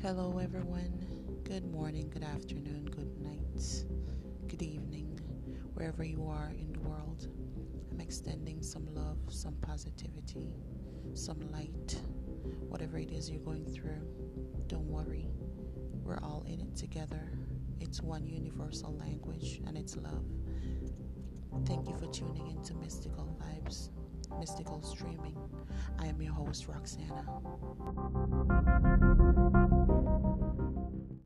Hello, everyone. Good morning, good afternoon, good night, good evening, wherever you are in the world. I'm extending some love, some positivity, some light, whatever it is you're going through. Don't worry, we're all in it together. It's one universal language, and it's love. Thank you for tuning into Mystical Vibes, Mystical Streaming. I am your host, Roxana.